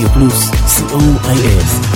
Rádio Plus COAF.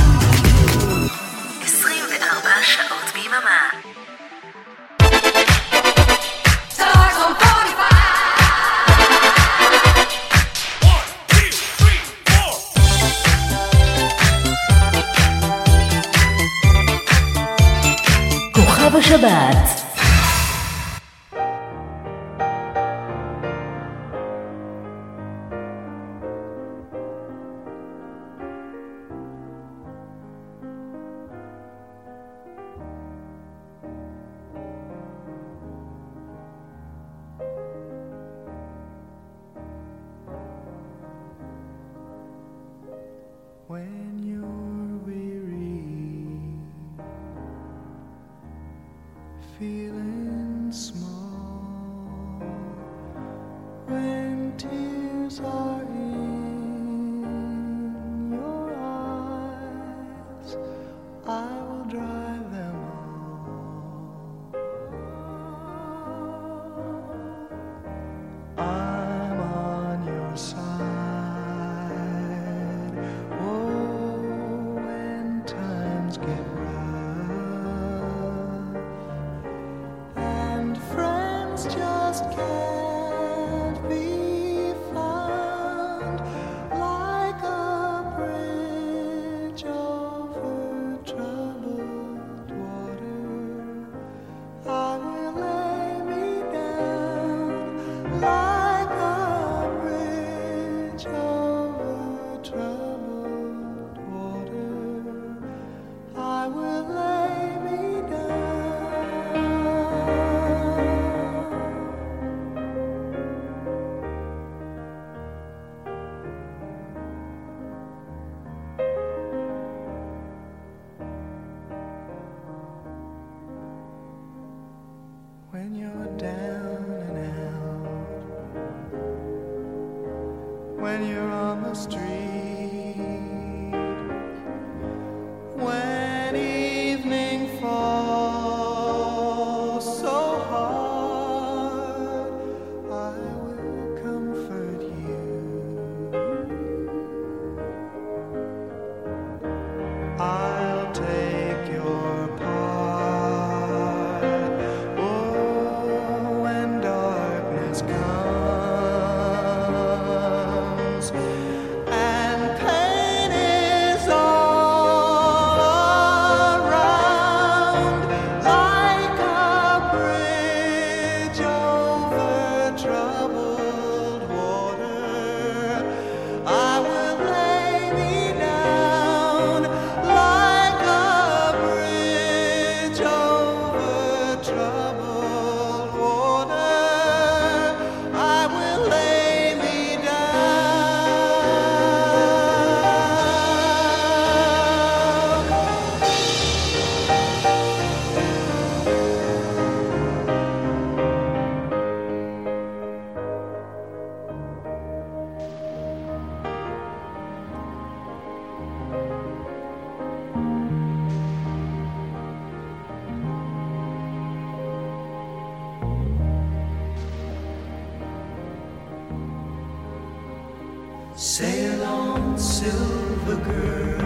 Silver girl.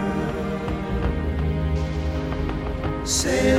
Sail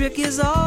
trick is all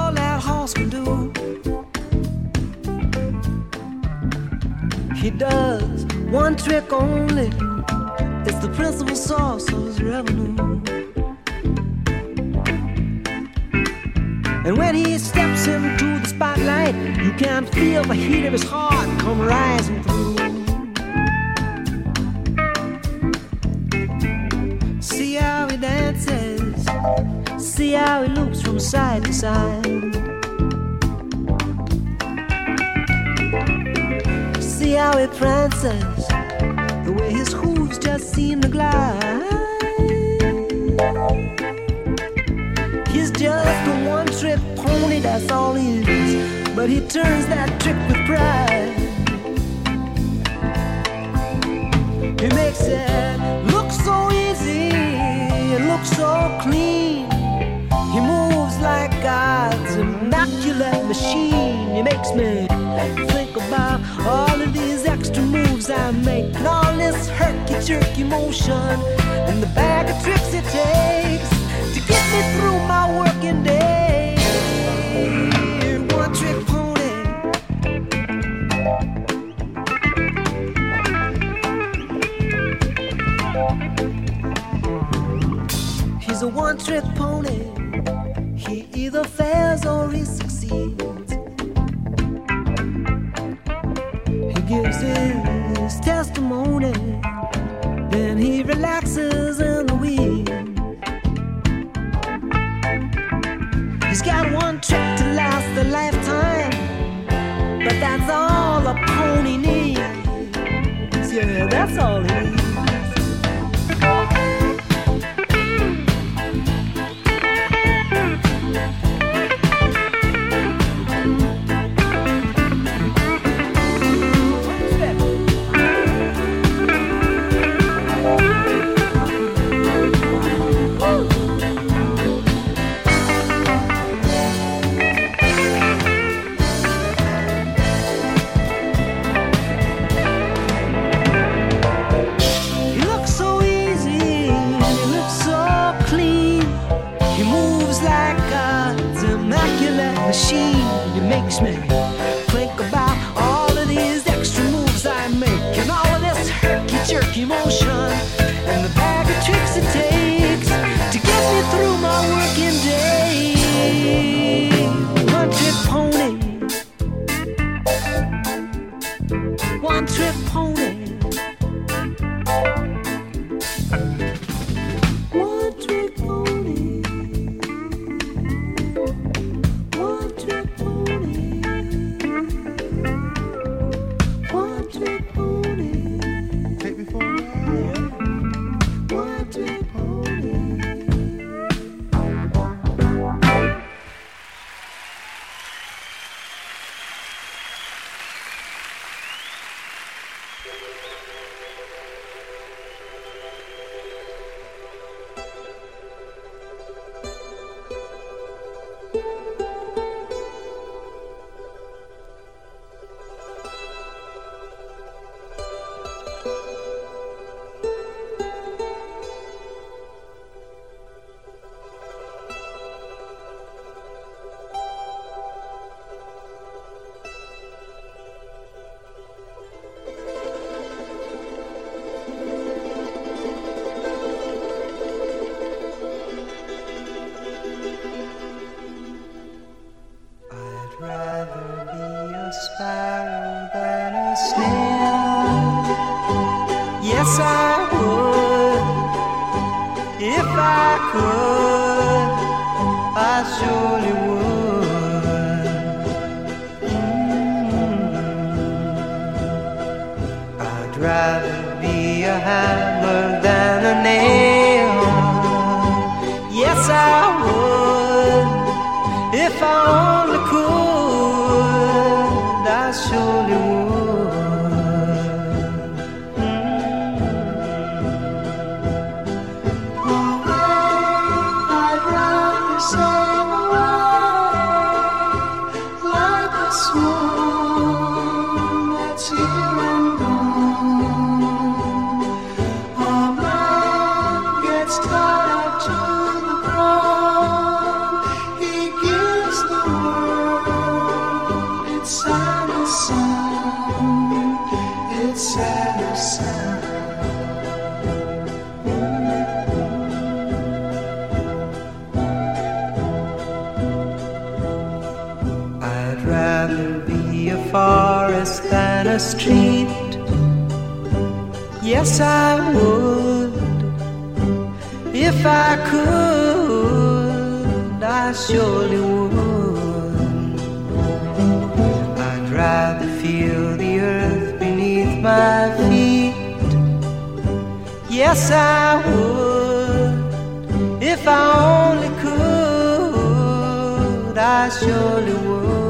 surely would.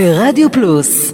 ברדיו פלוס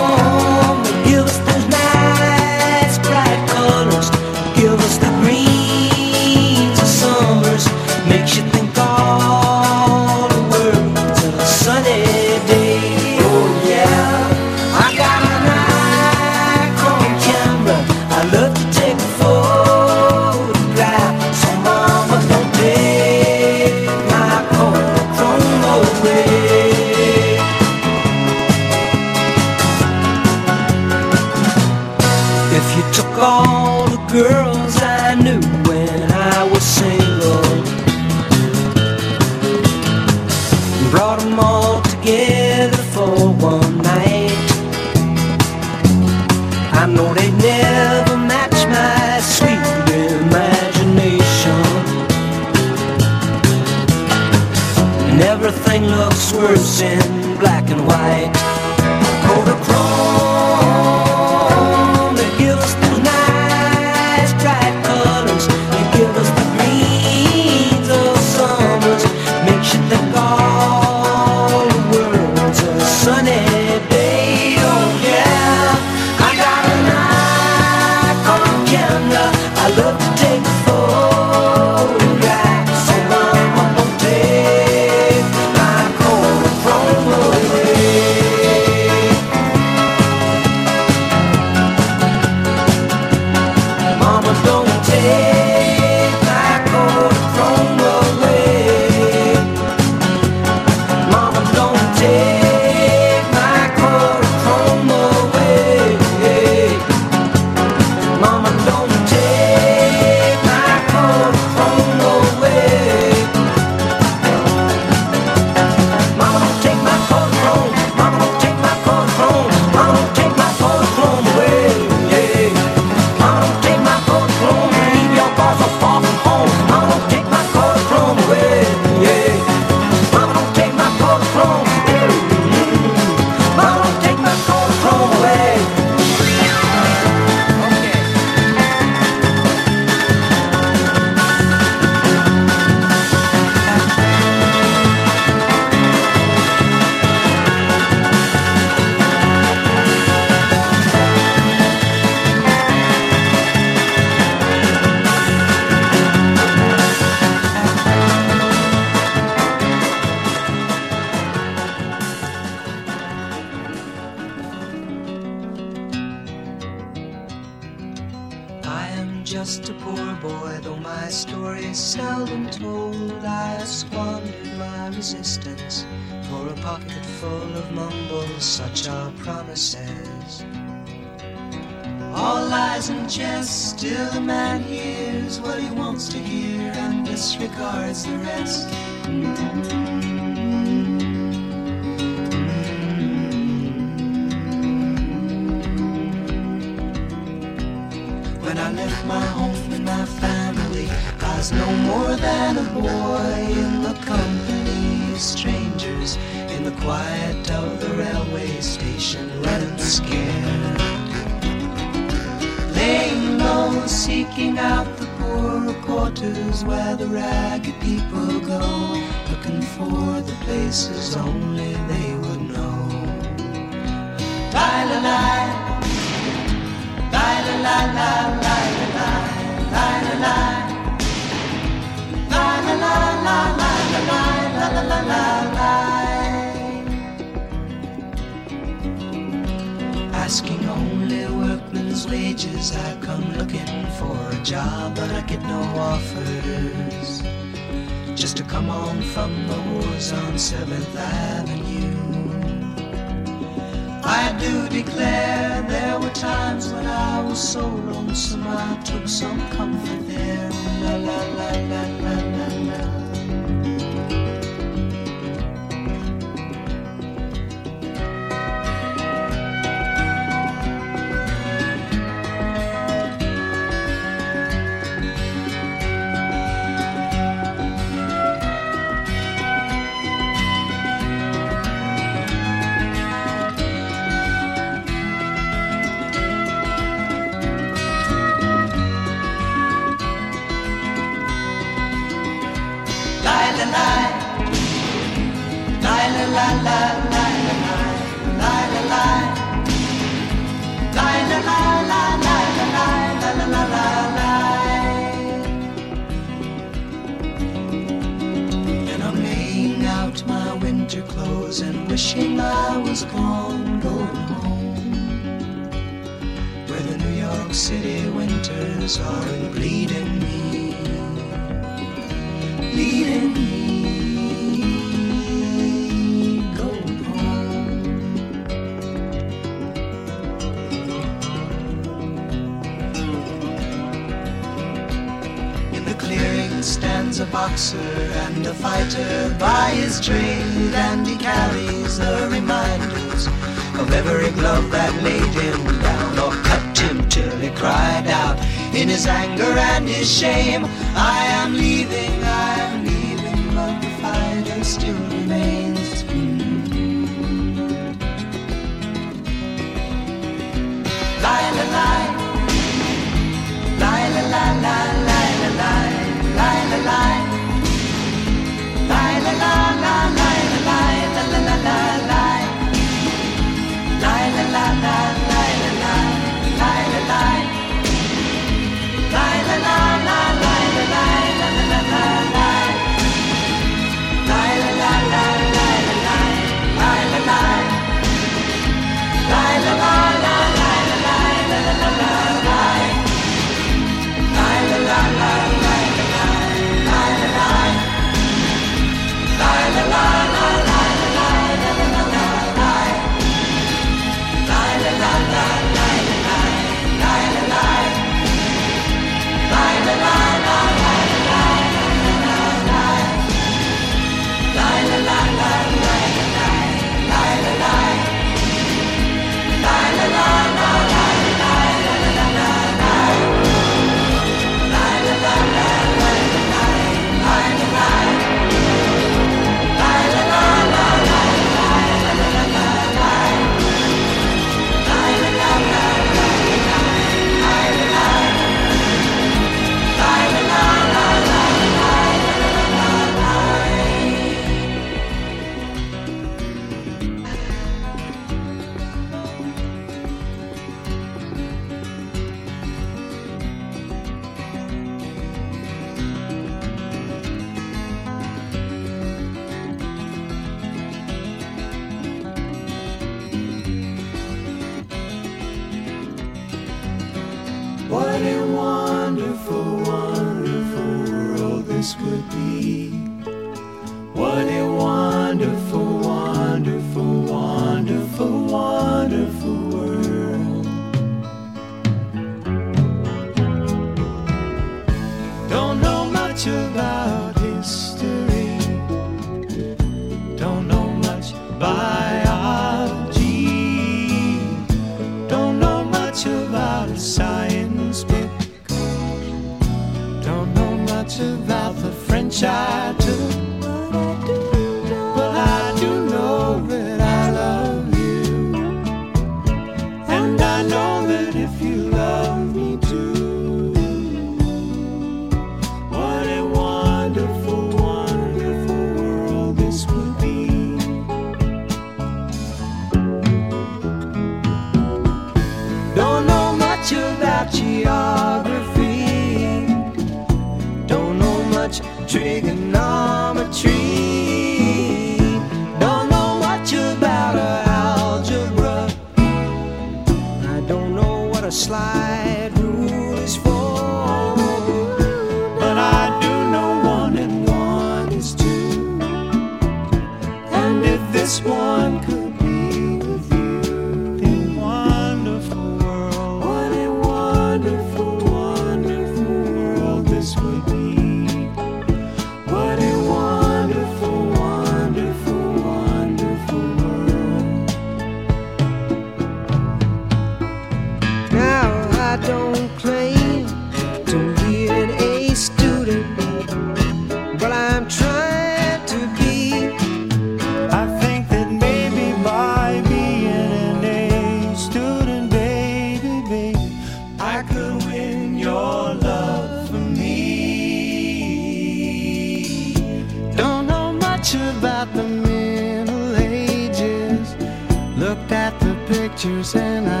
pictures and I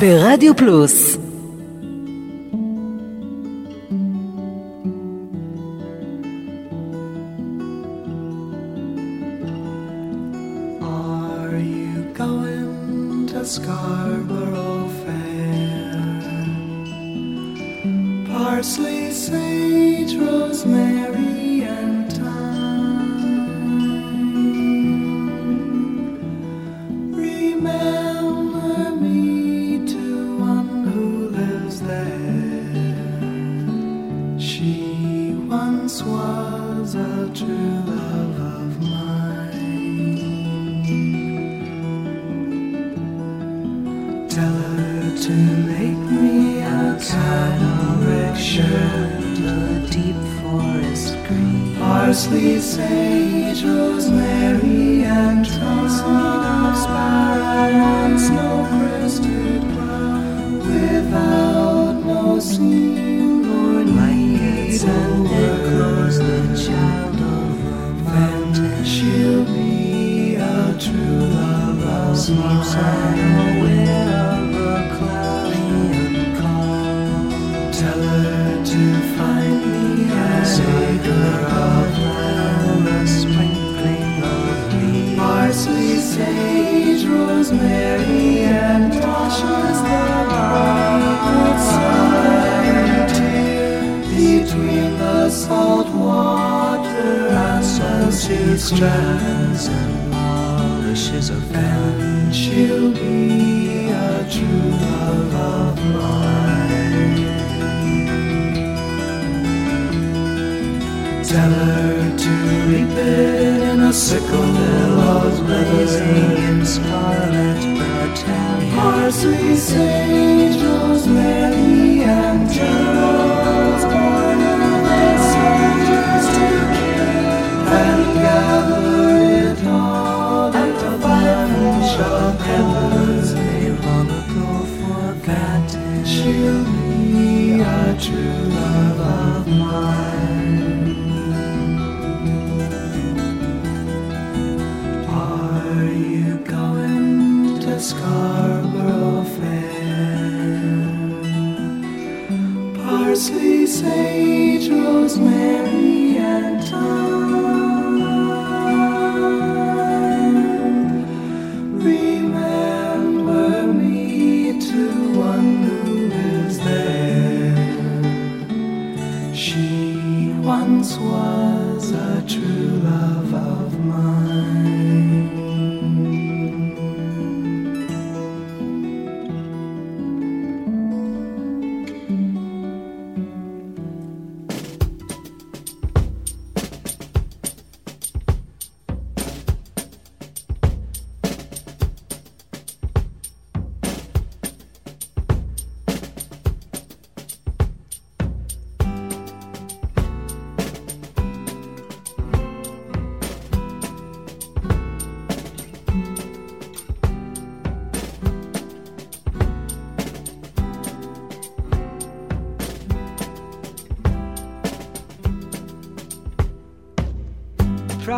ברדיו פלוס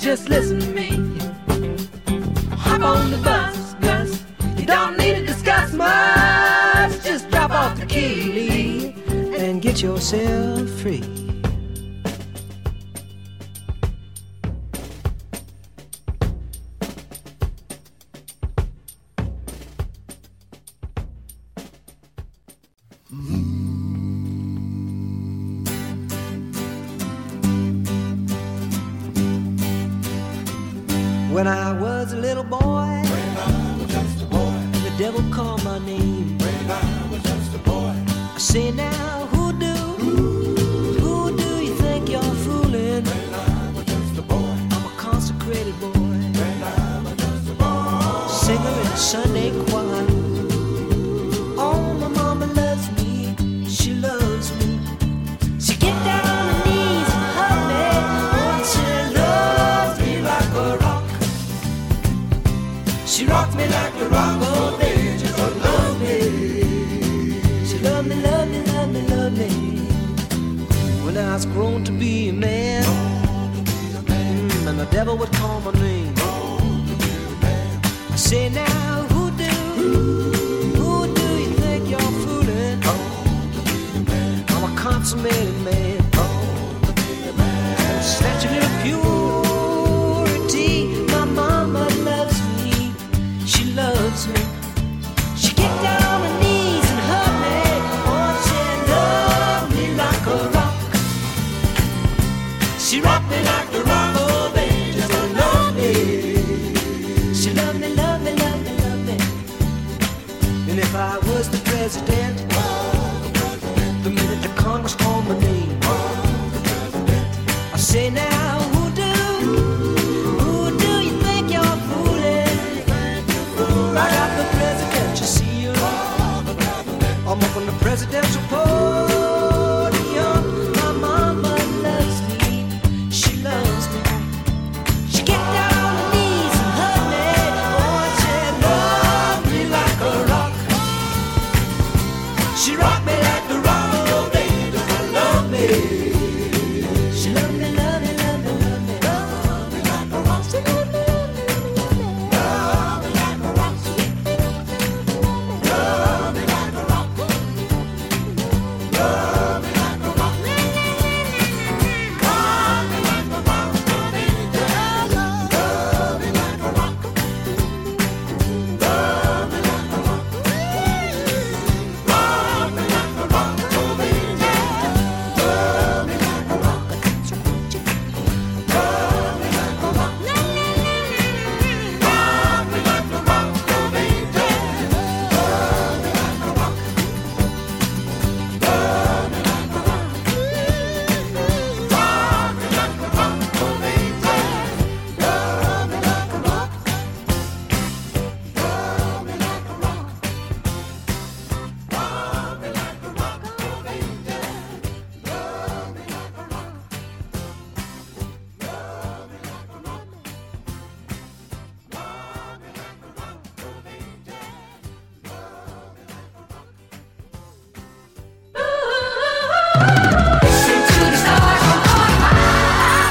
Just listen to me. Hop on the bus, Gus. You don't need to discuss much. Just drop off the key, and get yourself free.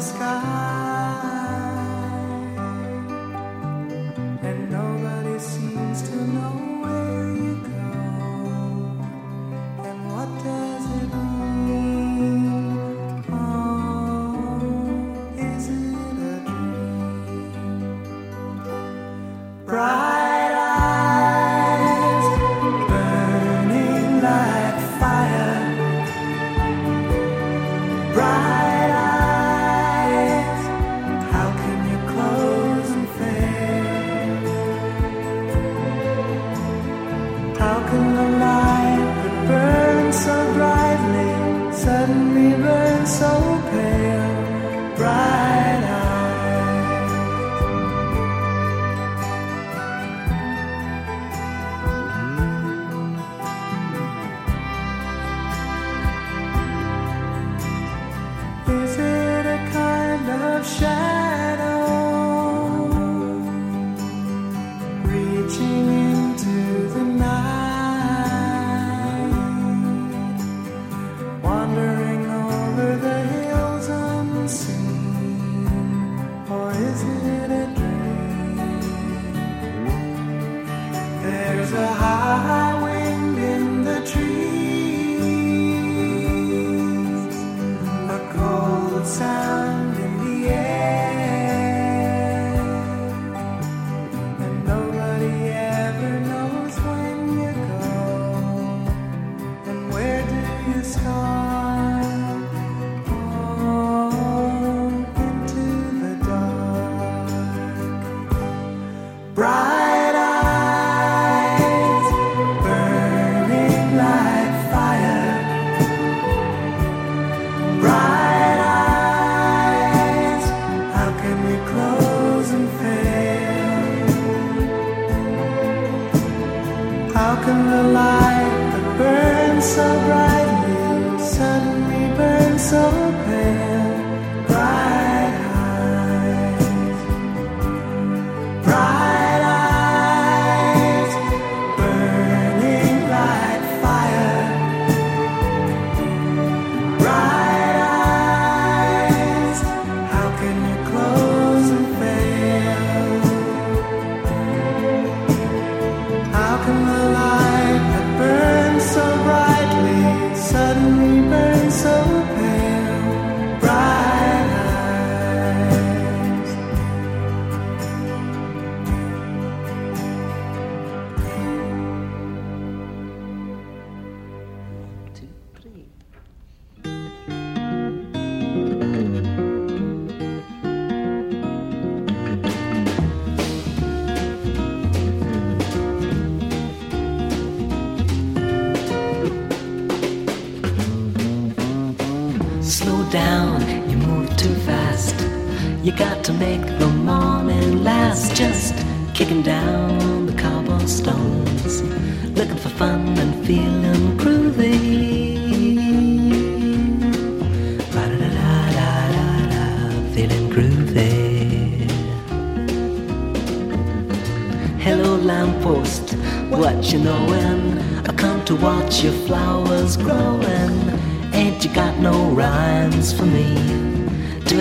sky,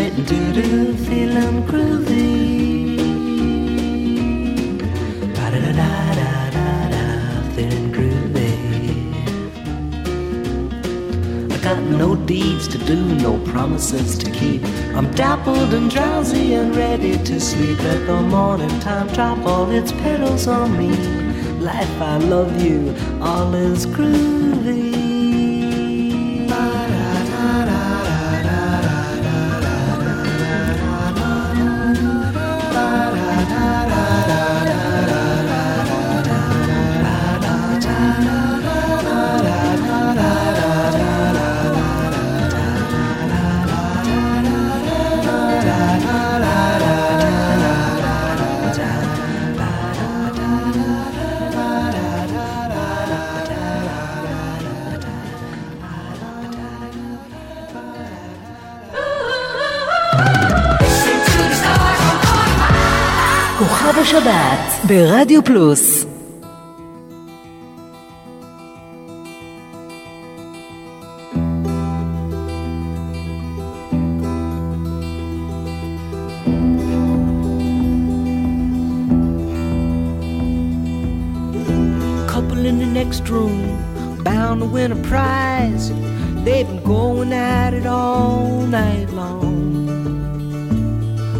Do it and do do, feeling groovy. Ba-da-da-da-da-da, feeling groovy. I got no deeds to do, no promises to keep. I'm dappled and drowsy and ready to sleep. Let the morning time drop all its petals on me. Life, I love you, all is groovy. ברדיו פלוס Couple in the next room, bound to win a prize. They've been going at it all night long.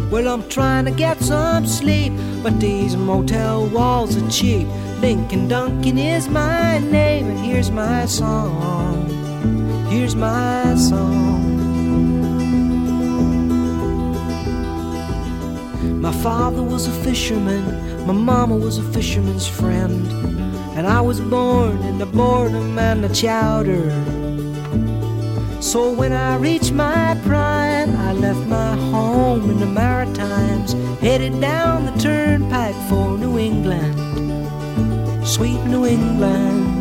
Well, I'm trying to get some sleep, but these motel walls are cheap. Lincoln Duncan is my name, and here's my song. Here's my song. My father was a fisherman, my mama was a fisherman's friend, and I was born in the boredom and the chowder. So when I reached my prime, I left my home in the Maritimes, headed down the turnpike for New England, sweet New England.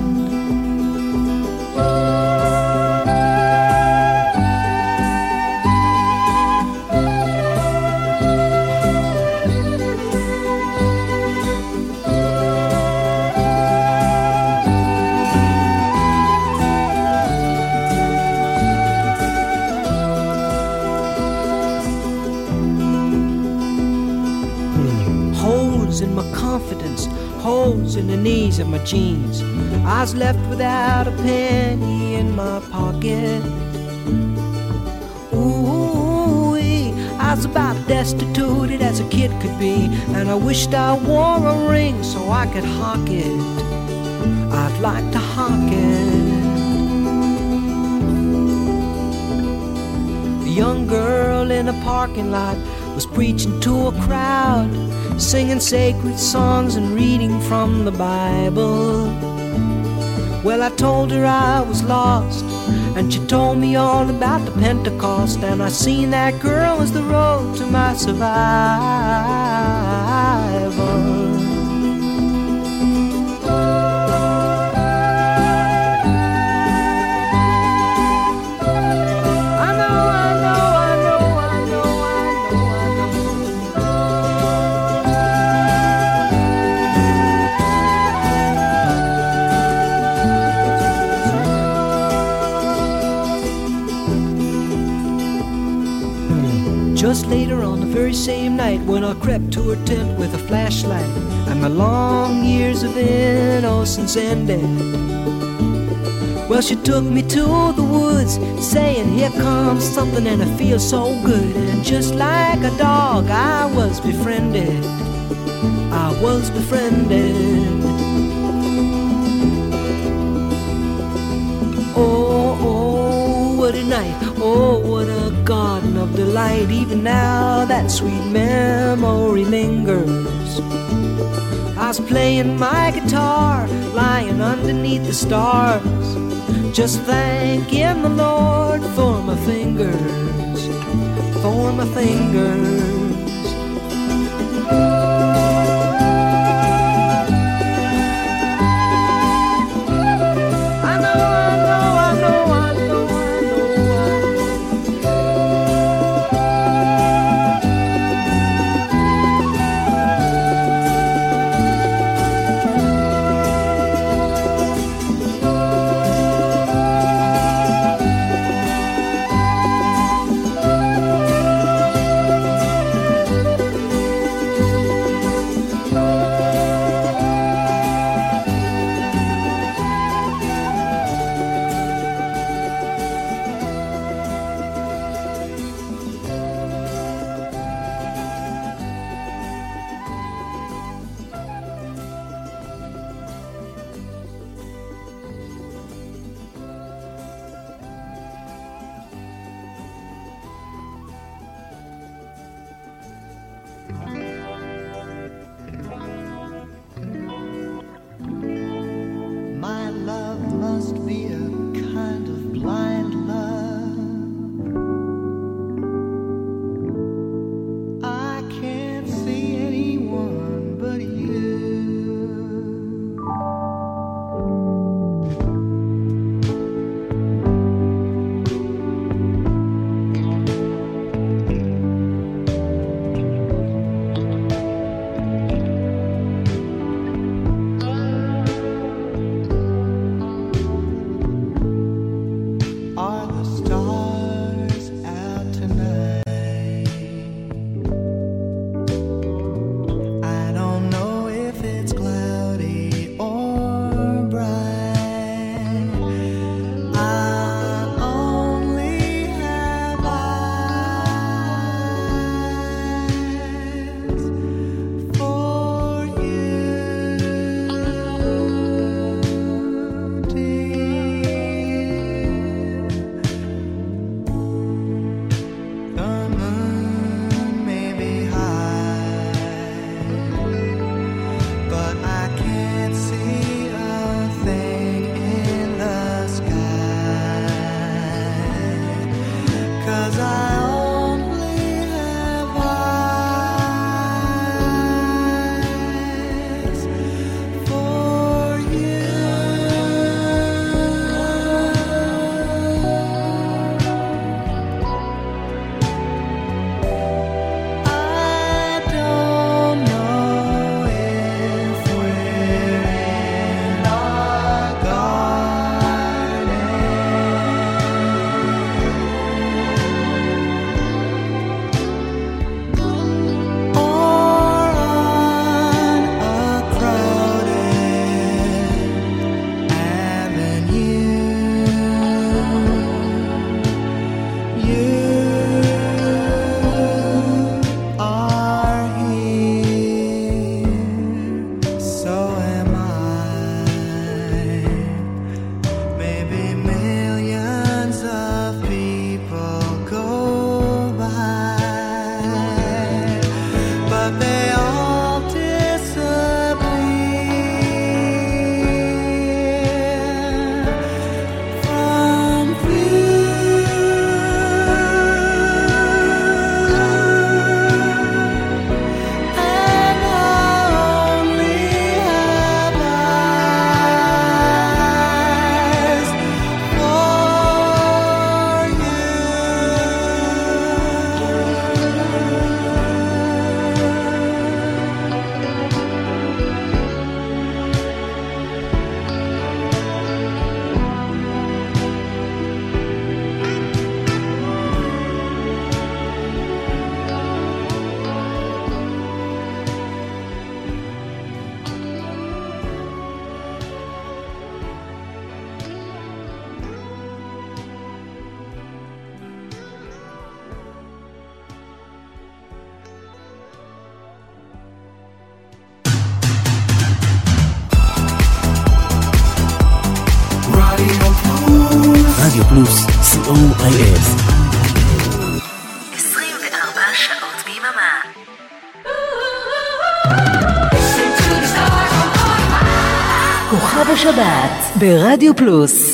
In the knees of my jeans. I was left without a penny in my pocket. Ooh, I was about destitute as a kid could be, and I wished I wore a ring so I could hawk it. I'd like to hawk it. A young girl in a parking lot was preaching to a crowd, singing sacred songs and reading from the Bible. Well, I told her I was lost, and she told me all about the Pentecost, and I seen that girl as the road to my survival. Just later on the very same night when I crept to her tent with a flashlight and my long years of innocence ended. Well, she took me to the woods, saying, Here comes something, and I feel so good. And just like a dog, I was befriended. I was befriended. Oh, oh, what a night. Oh, what a garden of delight. Even now, that sweet memory lingers. I was playing my guitar, lying underneath the stars. Just thanking the Lord for my fingers, for my fingers. ברדיו פלוס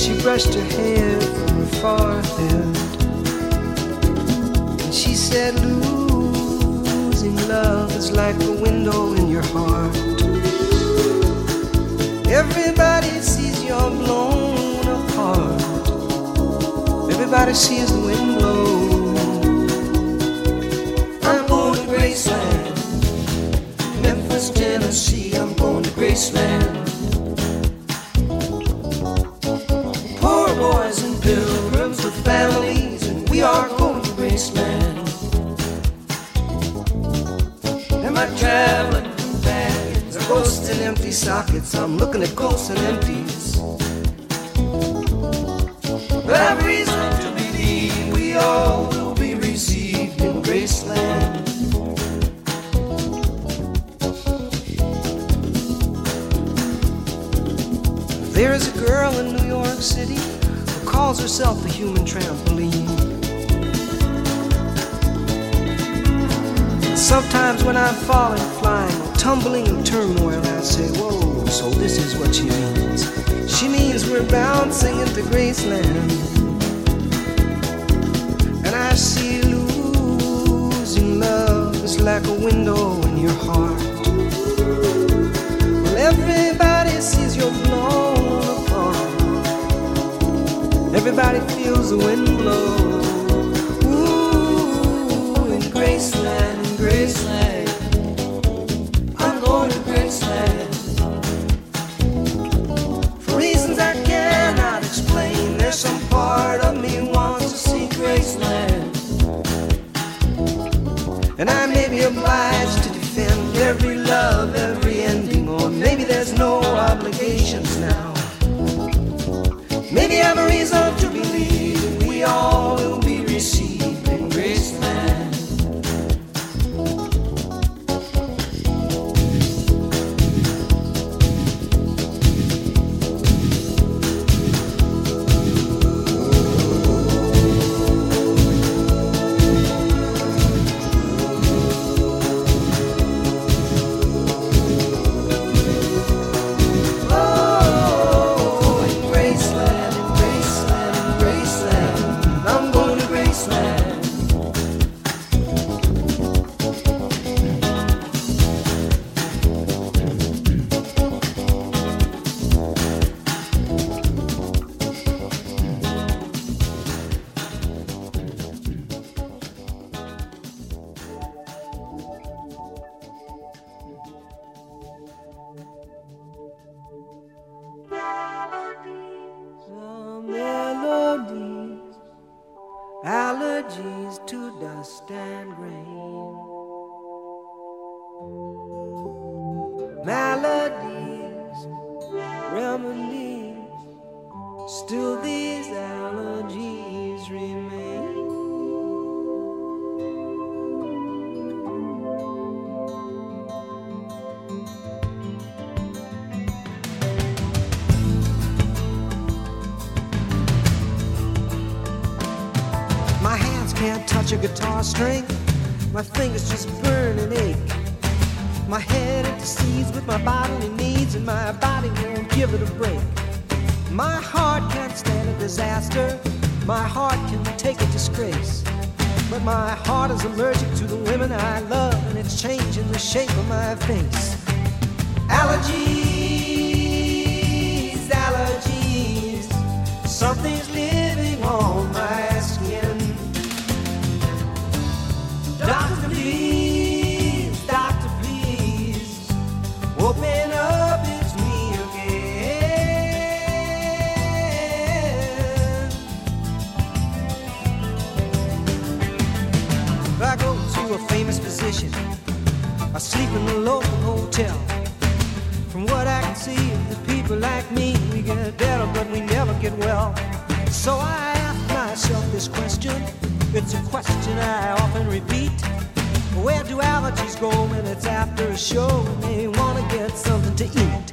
she brushed her hair from her forehead. And she said, Losing love is like a window in your heart. Everybody sees you're blown apart. Everybody sees the wind blow. I'm going to Graceland, Memphis, Tennessee. I'm going to Graceland. And empty sockets. I'm looking at ghosts and empties. I've reason to believe we all will be received in Graceland. There is a girl in New York City who calls herself the human trampoline. Sometimes when I'm falling, flying, tumbling turmoil, I say, Whoa, so this is what she means. She means we're bouncing into Graceland. And I see losing love is like a window in your heart. Well, everybody sees you're blown apart. Everybody feels the wind blow. Ooh, in Graceland, in Graceland. Touch guitar string. My fingers just burn and ache. My head intercedes with my bodily needs, and my body won't give it a break. My heart can't stand a disaster. My heart can take a disgrace. But my heart is allergic to the women I love, and it's changing the shape of my face. Allergies, allergies. Something's living on my sleep in a local hotel. From what I can see, the people like me, we get better, but we never get well. So I ask myself this question. It's a question I often repeat. Where do allergies go when it's after a show and they want to get something to eat?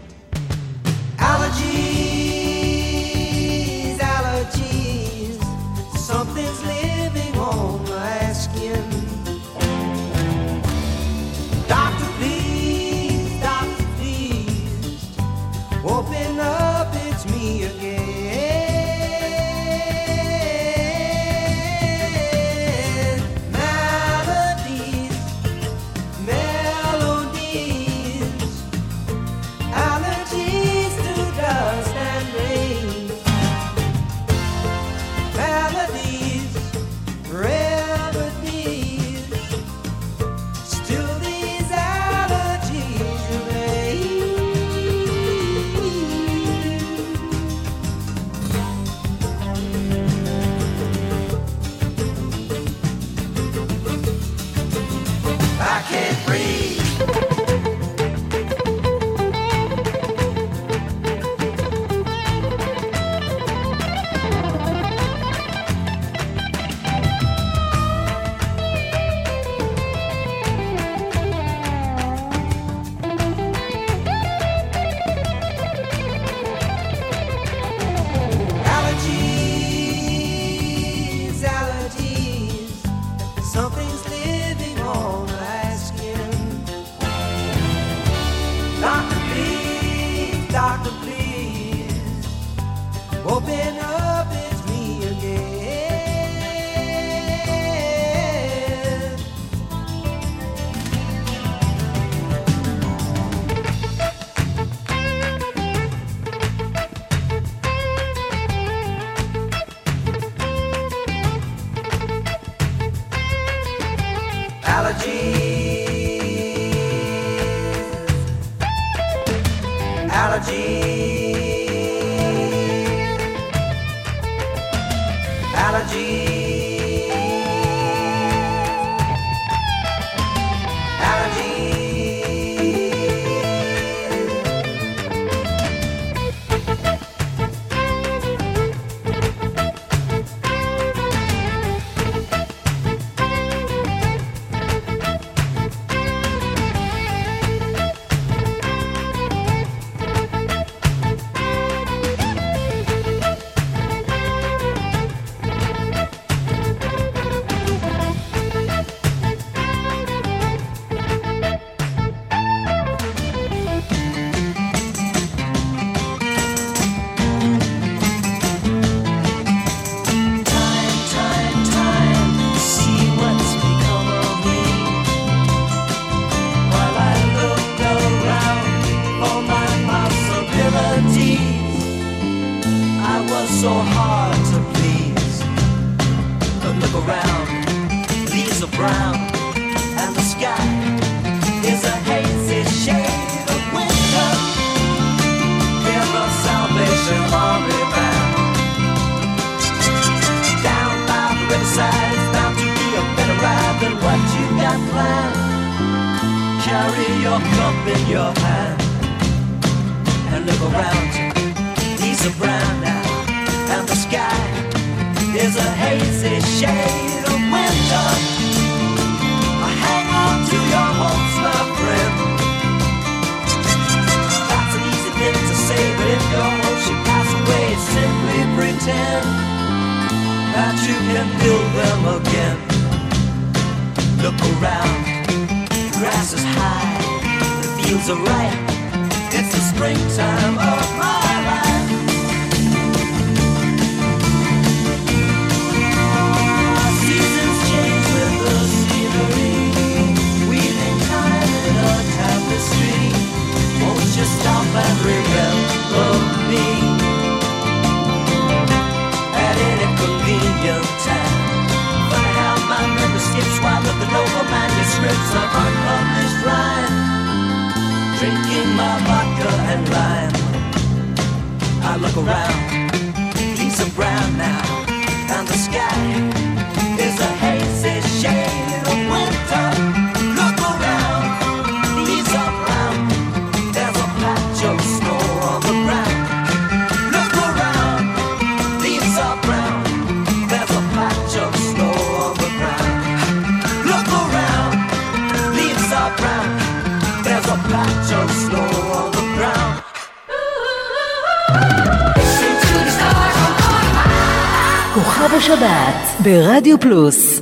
Studio Plus.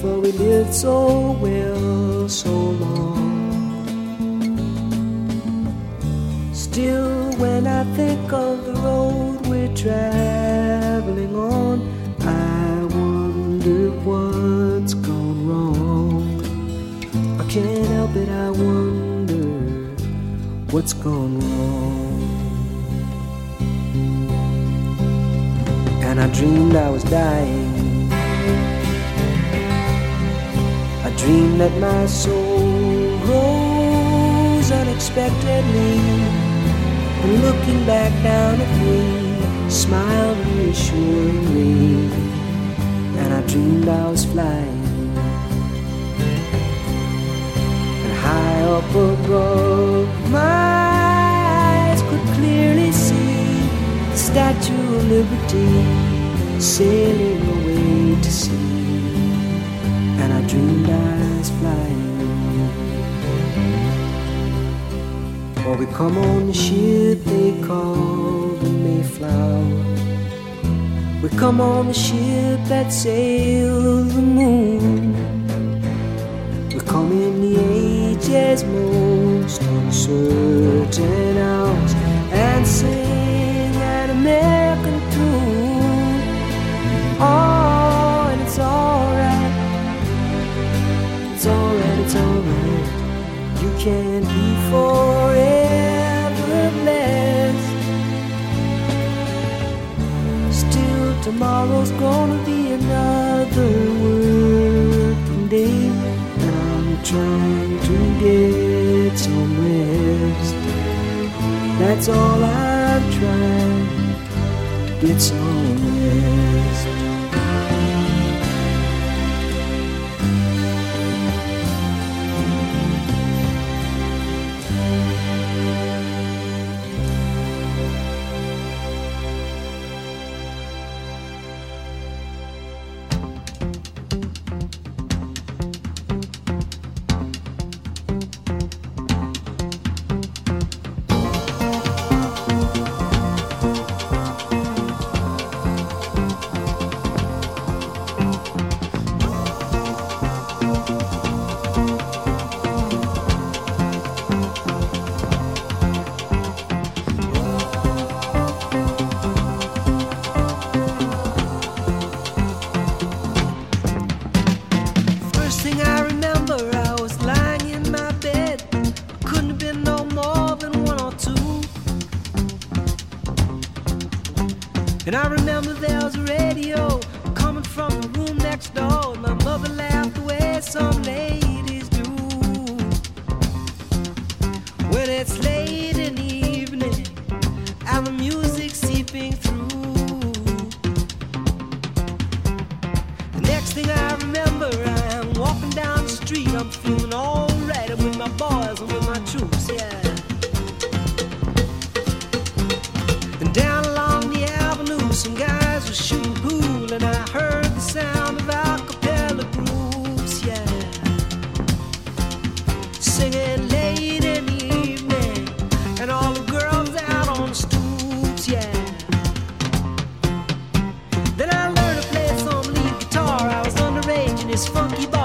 For we lived so well so long. Still, when I think of the road we're traveling on, I wonder what's gone wrong. I can't help it, I wonder what's gone wrong. And I dreamed I was dying. I dreamed that my soul rose unexpectedly. And looking back down at me, smiled reassuringly. And I dreamed I was flying. And high up above, my eyes could clearly see the Statue of Liberty sailing away to sea. Was flying. Or we come on the ship they call the Mayflower. We come on the ship that sails the moon. We come in the age's most uncertain hours forever blessed. Still, tomorrow's gonna be another working day. I'm trying to get some rest. That's all I'm trying to get some is funky.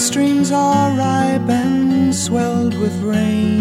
streams are ripe and swelled with rain.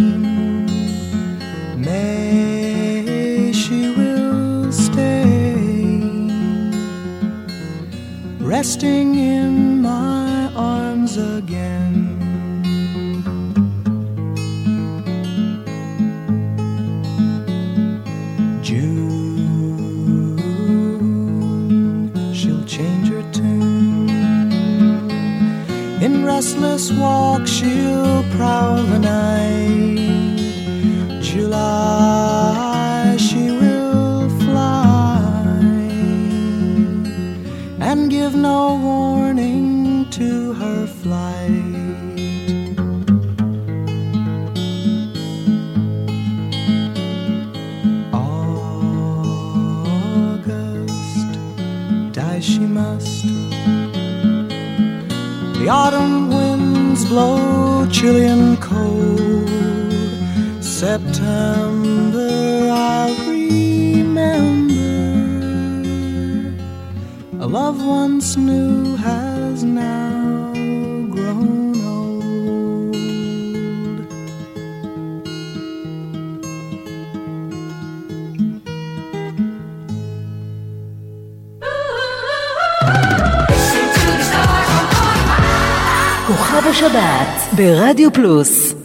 once knew has now grown old. כוכב השבת ברדיו פלוס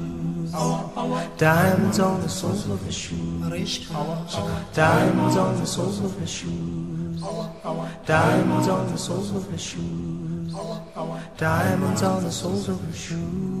Diamonds on the soles of his shoes. Diamonds on the soles of his shoes. Diamonds on the soles of his shoes. Diamonds on the soles of his shoes.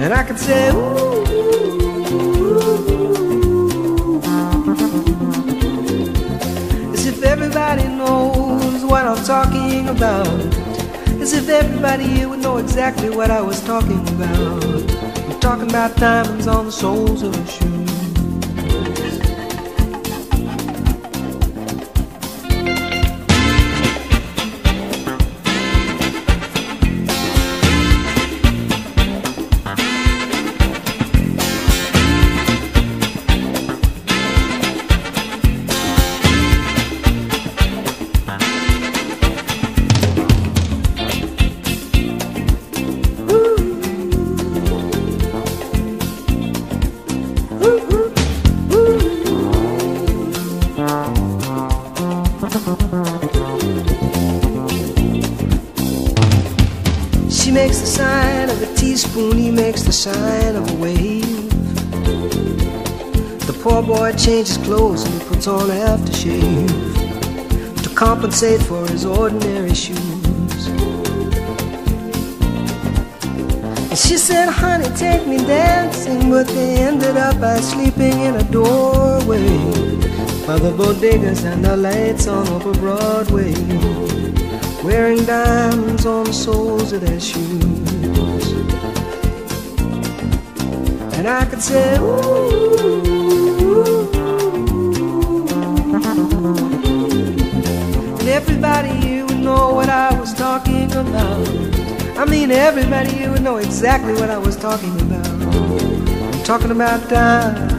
And I could say, ooh, as if everybody knows what I'm talking about. As if everybody here would know exactly what I was talking about. I'm talking about diamonds on the soles of her shoes. Makes the sign of a wave. The poor boy changes clothes and puts on aftershave to compensate for his ordinary shoes. And she said, honey, take me dancing, but they ended up by sleeping in a doorway by the bodegas and the lights on over Broadway wearing diamonds on the soles of their shoes. I could say, ooh. And everybody you would know what I was talking about. I mean, everybody you would know exactly what I was talking about. I'm talking about diamonds.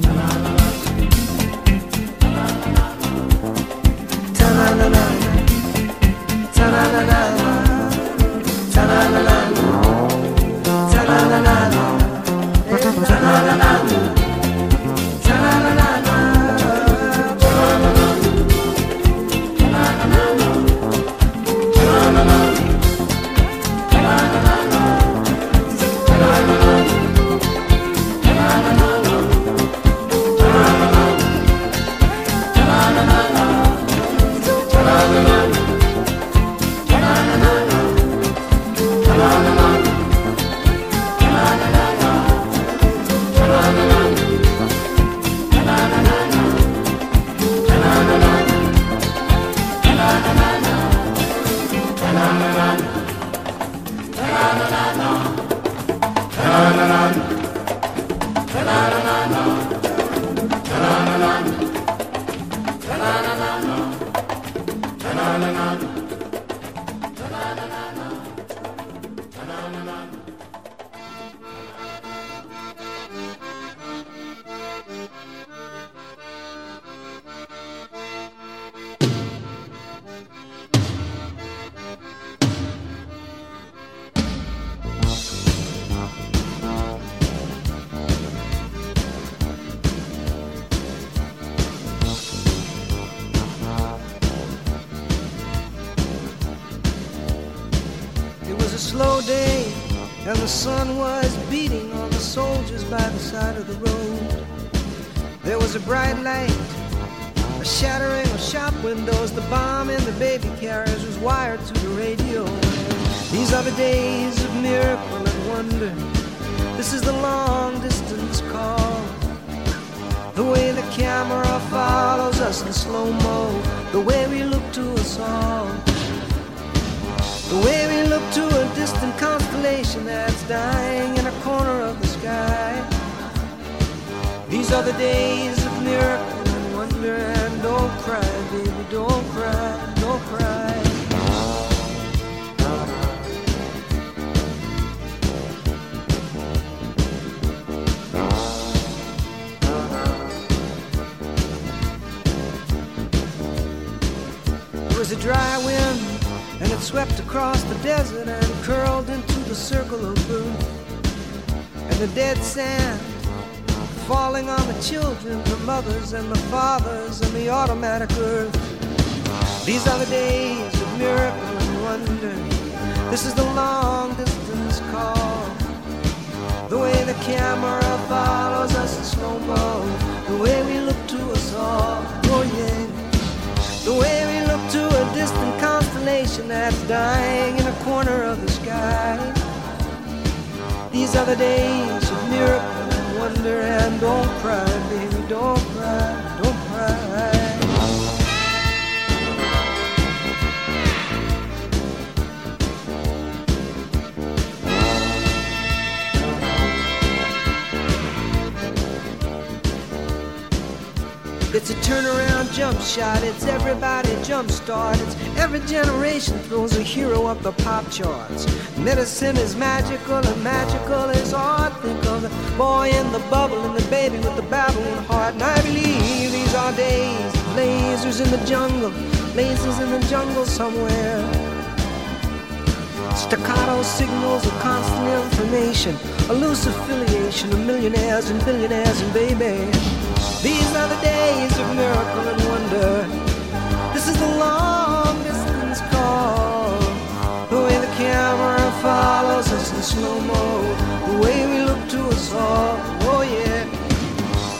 Soldiers by the side of the road. There was a bright light, a shattering of shop windows. The bomb in the baby carriage was wired to the radio. These are the days of miracle and wonder. This is the long distance call. The way the camera follows us in slow mo. The way we look to us all. The way we look to a distant constellation that's dying These are the days of miracle and wonder. And don't cry, baby, don't cry, don't cry. It was a dry wind, and it swept across the desert and curled into the circle of blue. And the dead sand falling on the children, the mothers and the fathers, and the automatic earth. These are the days of miracle and wonder. This is the long distance call. The way the camera follows us in slow. The way we look to us all. Oh, yeah. The way we look to a distant constellation that's dying in a corner of the sky. These are the days of miracle and. Don't cry, baby, don't cry. A turnaround jump shot, it's everybody jump start. It's every generation throws a hero up the pop charts. Medicine is magical and magical is art. Think of the boy in the bubble and the baby with the babbling heart. And I believe these are days lasers in the jungle, lasers in the jungle somewhere. Staccato signals of constant information, a loose affiliation of millionaires and billionaires and baby. These are the days of miracle and wonder. This is the long distance call. The way the camera follows us in slow mo. The way we look to us all. Oh yeah.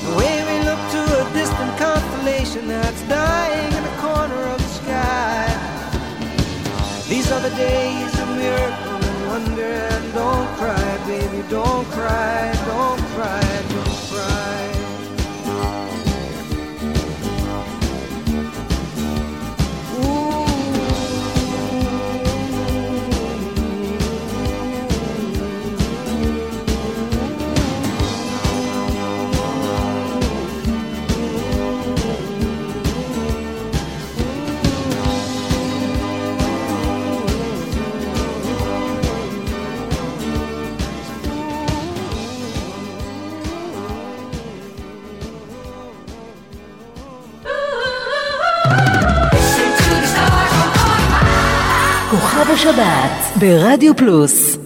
The way we look to a distant constellation that's dying in the corner of the sky. These are the days of miracle and wonder. And don't cry, baby, don't cry, don't cry, don't cry. בשבת ברדיו פלוס.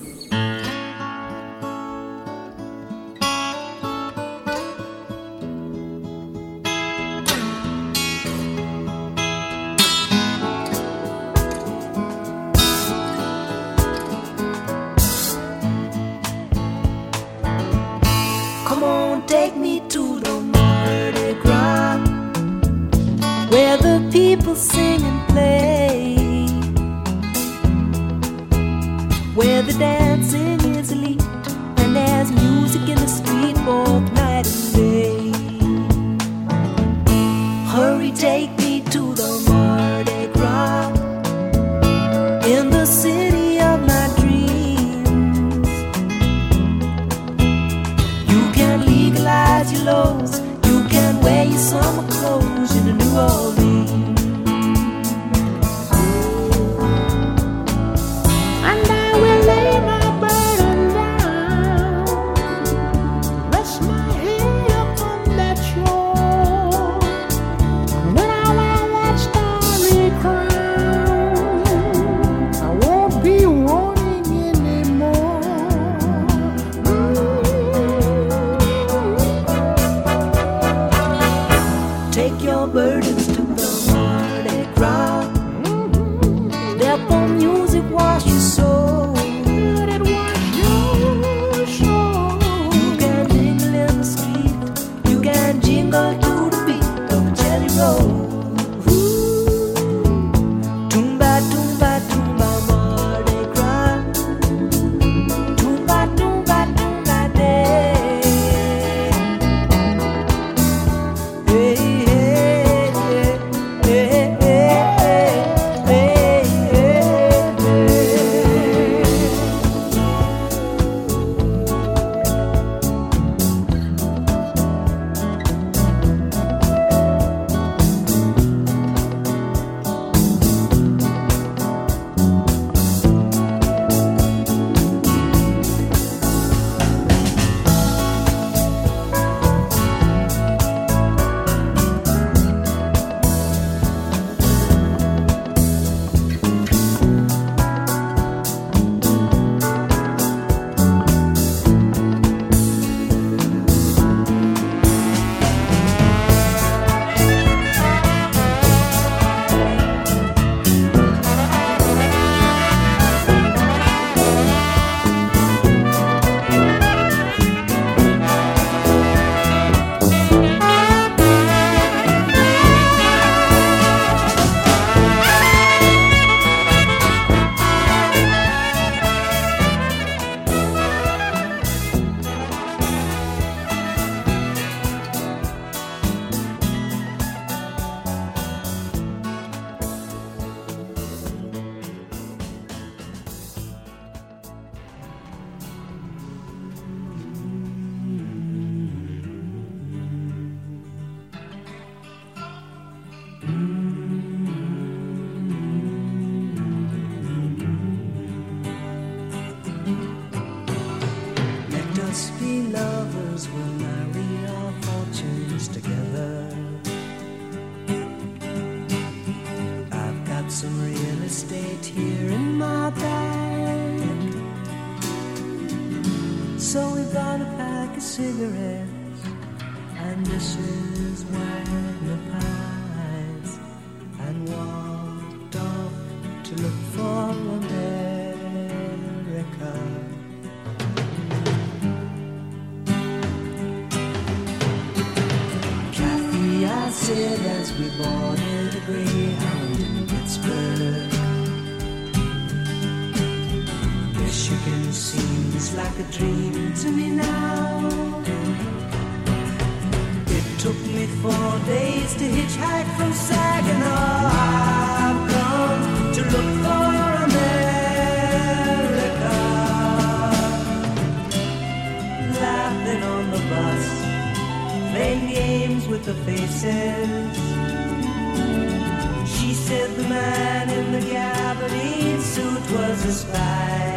Said the man in the gabardine suit was a spy.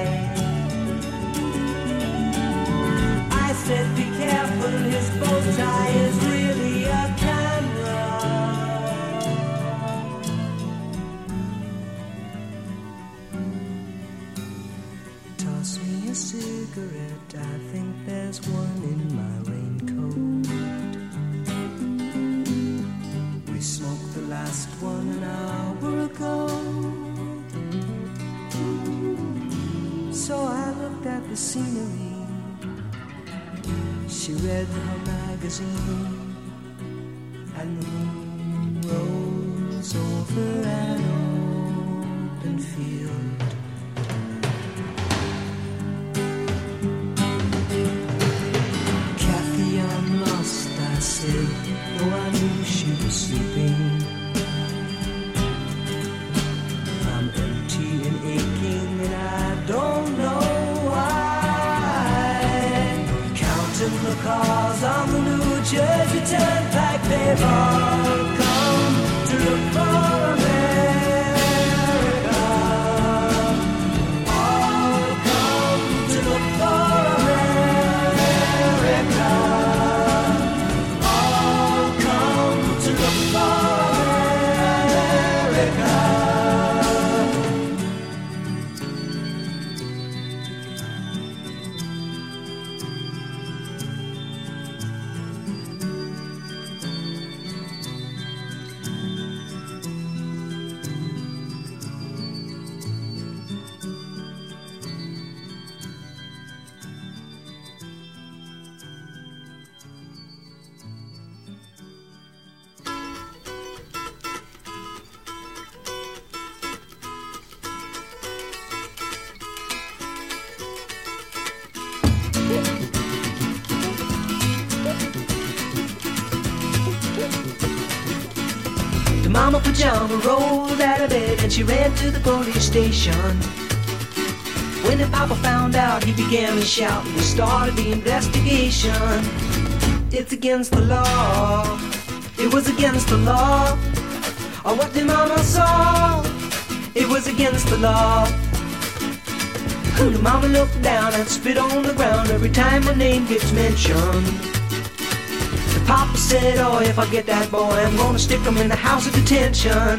I said, her magazine, and the moon rose over an open field. She ran to the police station. When the papa found out, he began to shout and started the investigation. It's against the law. It was against the law. Or what the mama saw. It was against the law. The mama looked down and spit on the ground every time my name gets mentioned. The papa said, oh, if I get that boy, I'm gonna stick him in the house of detention.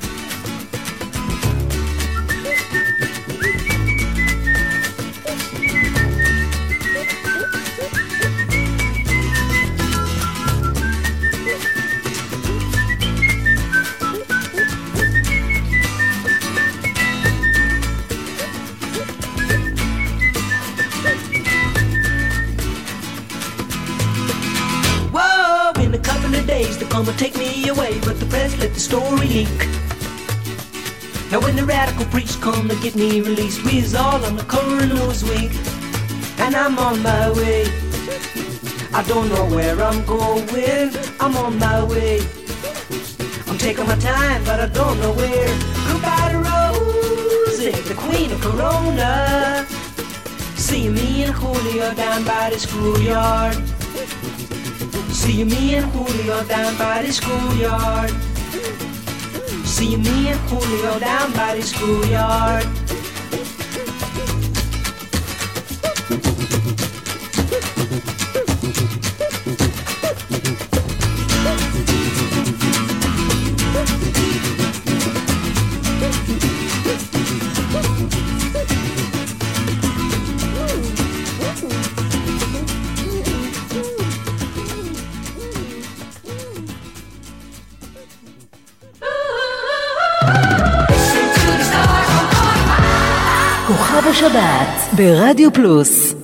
cheek. Now when the radical preach come to get me released, we is all on the coroner's wing, and I'm on my way. I don't know where I'm going, I'm on my way. I'm taking my time, but I don't know where. Goodbye to Rosie, the queen of Corona. See me and Julio down by the schoolyard. See me and Julio down by the schoolyard. See me and Julio down by the schoolyard. ברדיו פלוס.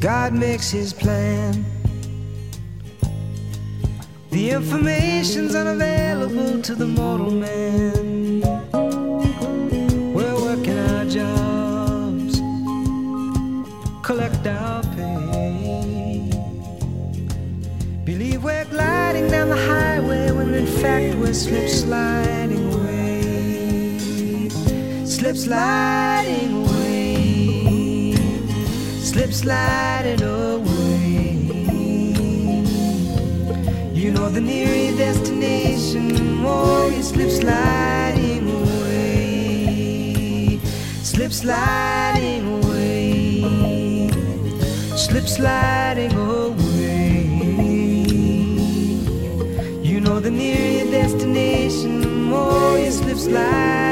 God makes his plan. The information's unavailable to the mortal man. We're working our jobs, collect our pay. Believe we're gliding down the highway when in fact we're slip sliding away. Slip sliding away ship sliding away. You know the nearer destination, the more you slip sliding away. Slip sliding away. Slip sliding away. You know the nearer destination, the more you slip sliding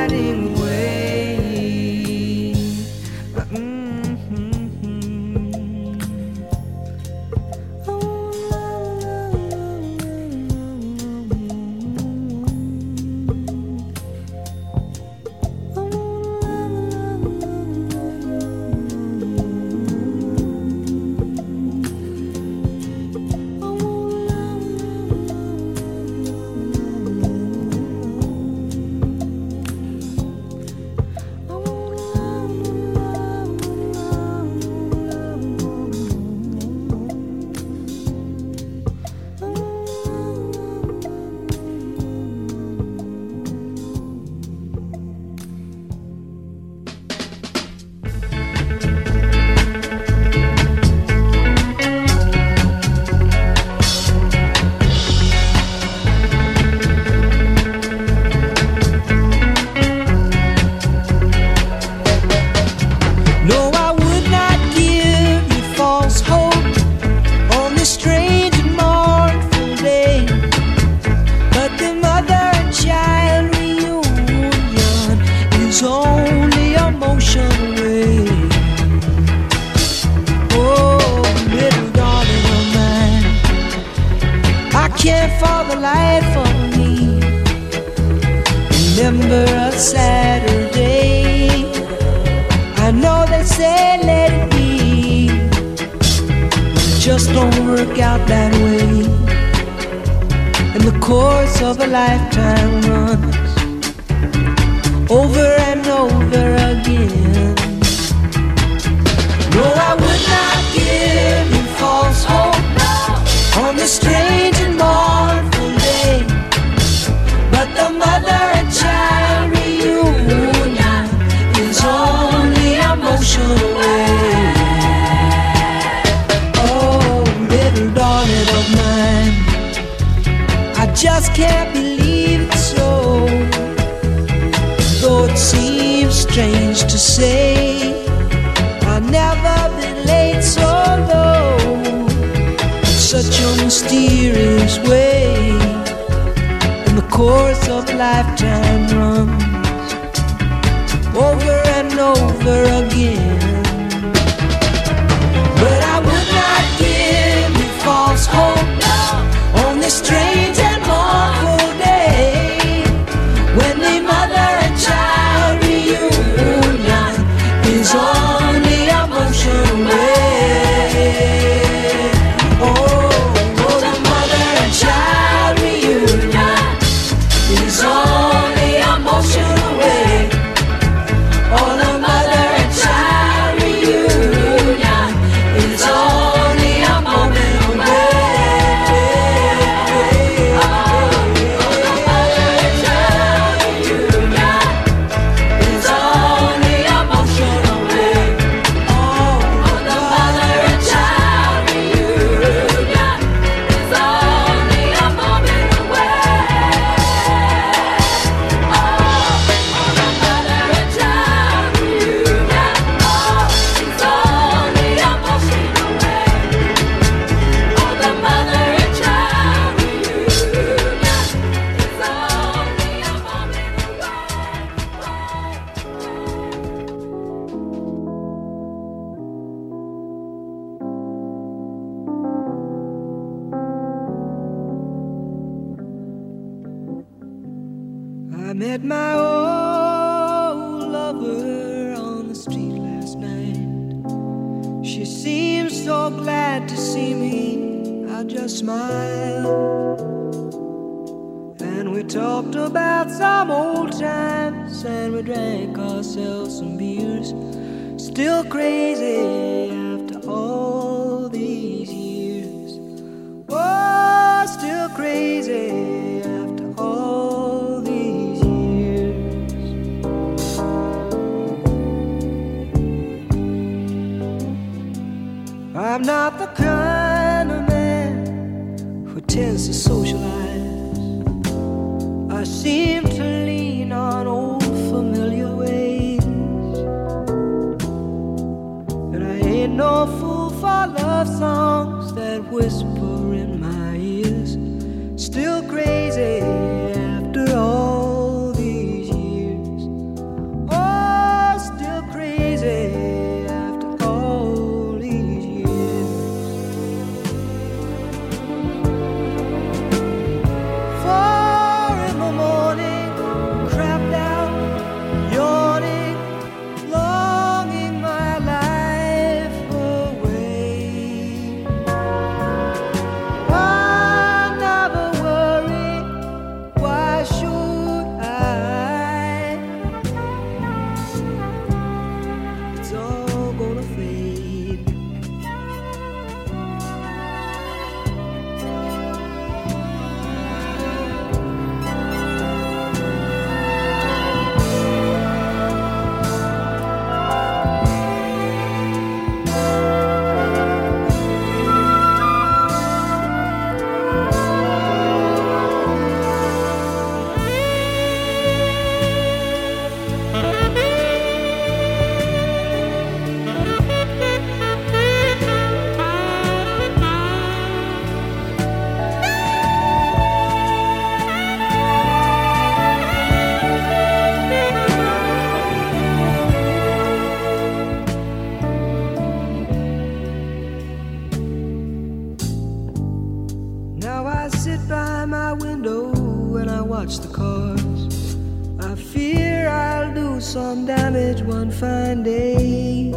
sit by my window and I watch the cars. I fear I'll do some damage one fine day.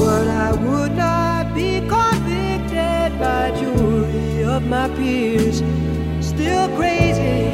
But I would not be convicted by jury of my peers. Still crazy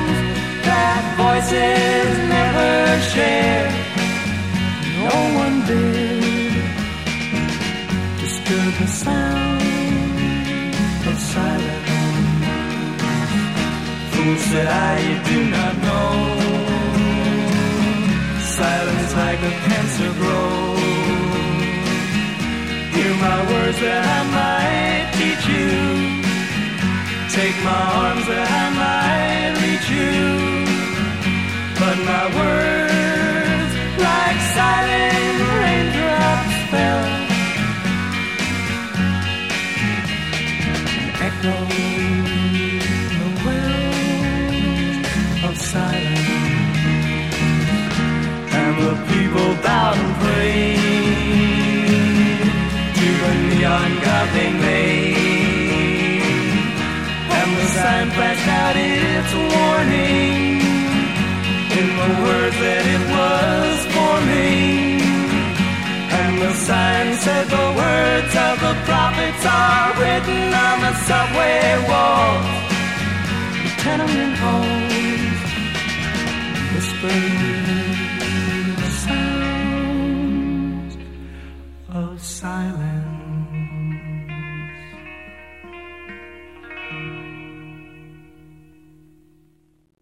voices never share. No one did disturb the sound of silence. Fool said I, you do not know. Silence like a cancer grows. Hear my words that I might teach you. Take my arms that I might reach you. But my words, like silent raindrops, fell. Echo the wells of silence. And the people bowed and prayed to the neon god they made. And the sign flashed out its warning in the words that it was for me. And the sign said the words of the prophets are written on the subway walls, the tenement halls, whispering